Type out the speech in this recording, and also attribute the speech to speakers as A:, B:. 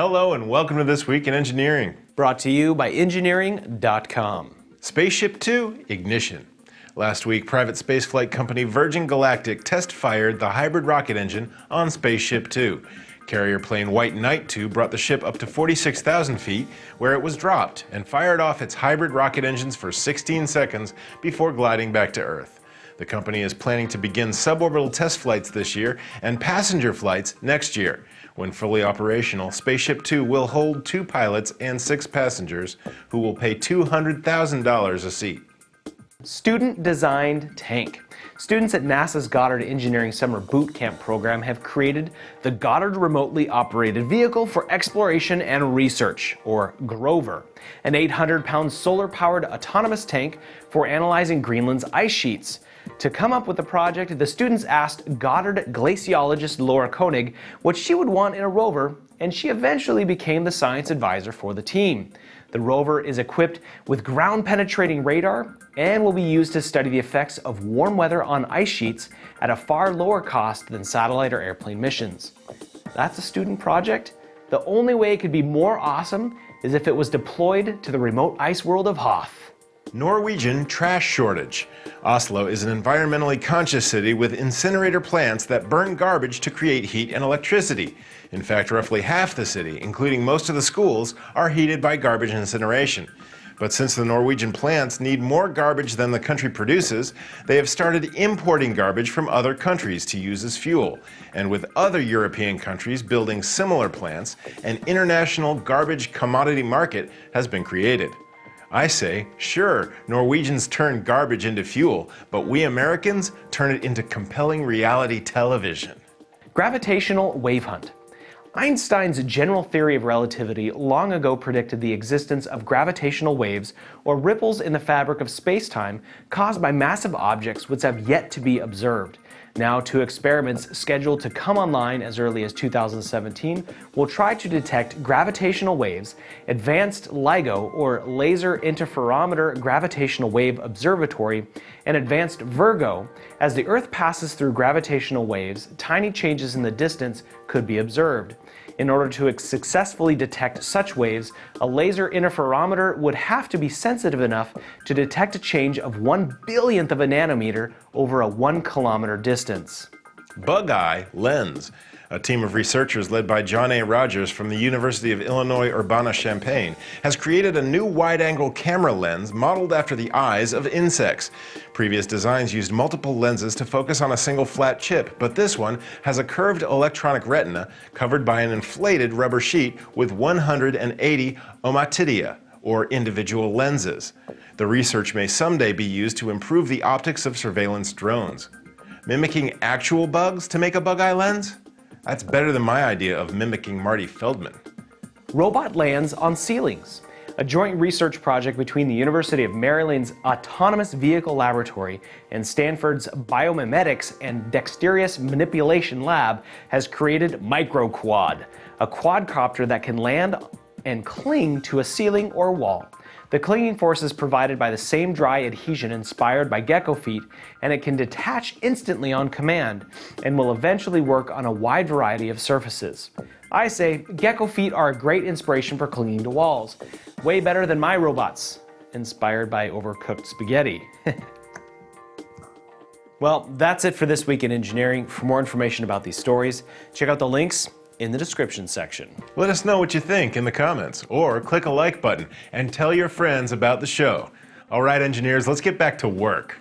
A: Hello, and welcome to This Week in Engineering.
B: Brought to you by Engineering.com.
A: Spaceship Two Ignition. Last week, private spaceflight company Virgin Galactic test fired the hybrid rocket engine on Spaceship Two. Carrier plane White Knight 2 brought the ship up to 46,000 feet, where it was dropped and fired off its hybrid rocket engines for 16 seconds before gliding back to Earth. The company is planning to begin suborbital test flights this year and passenger flights next year. When fully operational, Spaceship Two will hold two pilots and six passengers who will pay $200,000 a seat.
B: Student designed tank. Students at NASA's Goddard Engineering Summer Boot Camp program have created the Goddard Remotely Operated Vehicle for Exploration and Research, or GROVER, an 800 pound solar powered autonomous tank for analyzing Greenland's ice sheets. To come up with the project, the students asked Goddard glaciologist Lora Koenig what she would want in a rover, and she eventually became the science advisor for the team. The rover is equipped with ground penetrating radar and will be used to study the effects of warm weather on ice sheets at a far lower cost than satellite or airplane missions. That's a student project? The only way it could be more awesome is if it was deployed to the remote ice world of Hoth.
A: Norwegian trash shortage. Oslo is an environmentally conscious city with incinerator plants that burn garbage to create heat and electricity. In fact, roughly half the city, including most of the schools, are heated by garbage incineration. But since the Norwegian plants need more garbage than the country produces, they have started importing garbage from other countries to use as fuel. And with other European countries building similar plants, an international garbage commodity market has been created. I say, sure, Norwegians turn garbage into fuel, but we Americans turn it into compelling reality television.
B: Gravitational wave hunt. Einstein's general theory of relativity long ago predicted the existence of gravitational waves, or ripples in the fabric of spacetime, caused by massive objects which have yet to be observed. Now, two experiments scheduled to come online as early as 2017 will try to detect gravitational waves, Advanced LIGO, or Laser Interferometer Gravitational Wave Observatory, and Advanced Virgo. As the Earth passes through gravitational waves, tiny changes in the distance could be observed. In order to successfully detect such waves, a laser interferometer would have to be sensitive enough to detect a change of one billionth of a nanometer over a one kilometer distance.
A: Bug Eye Lens. A team of researchers led by John A. Rogers from the University of Illinois Urbana-Champaign has created a new wide-angle camera lens modeled after the eyes of insects. Previous designs used multiple lenses to focus on a single flat chip, but this one has a curved electronic retina covered by an inflated rubber sheet with 180 ommatidia, or individual lenses. The research may someday be used to improve the optics of surveillance drones. Mimicking actual bugs to make a bug eye lens? That's better than my idea of mimicking Marty Feldman.
B: Robot lands on ceilings. A joint research project between the University of Maryland's Autonomous Vehicle Laboratory and Stanford's Biomimetics and Dexterous Manipulation Lab has created MicroQuad, a quadcopter that can land and cling to a ceiling or wall. The clinging force is provided by the same dry adhesion inspired by gecko feet, and it can detach instantly on command and will eventually work on a wide variety of surfaces. I say gecko feet are a great inspiration for clinging to walls. Way better than my robots, inspired by overcooked spaghetti. well, that's it for this week in engineering. For more information about these stories, check out the links in the description section.
A: Let us know what you think in the comments, or click a like button and tell your friends about the show. All right, engineers, let's get back to work.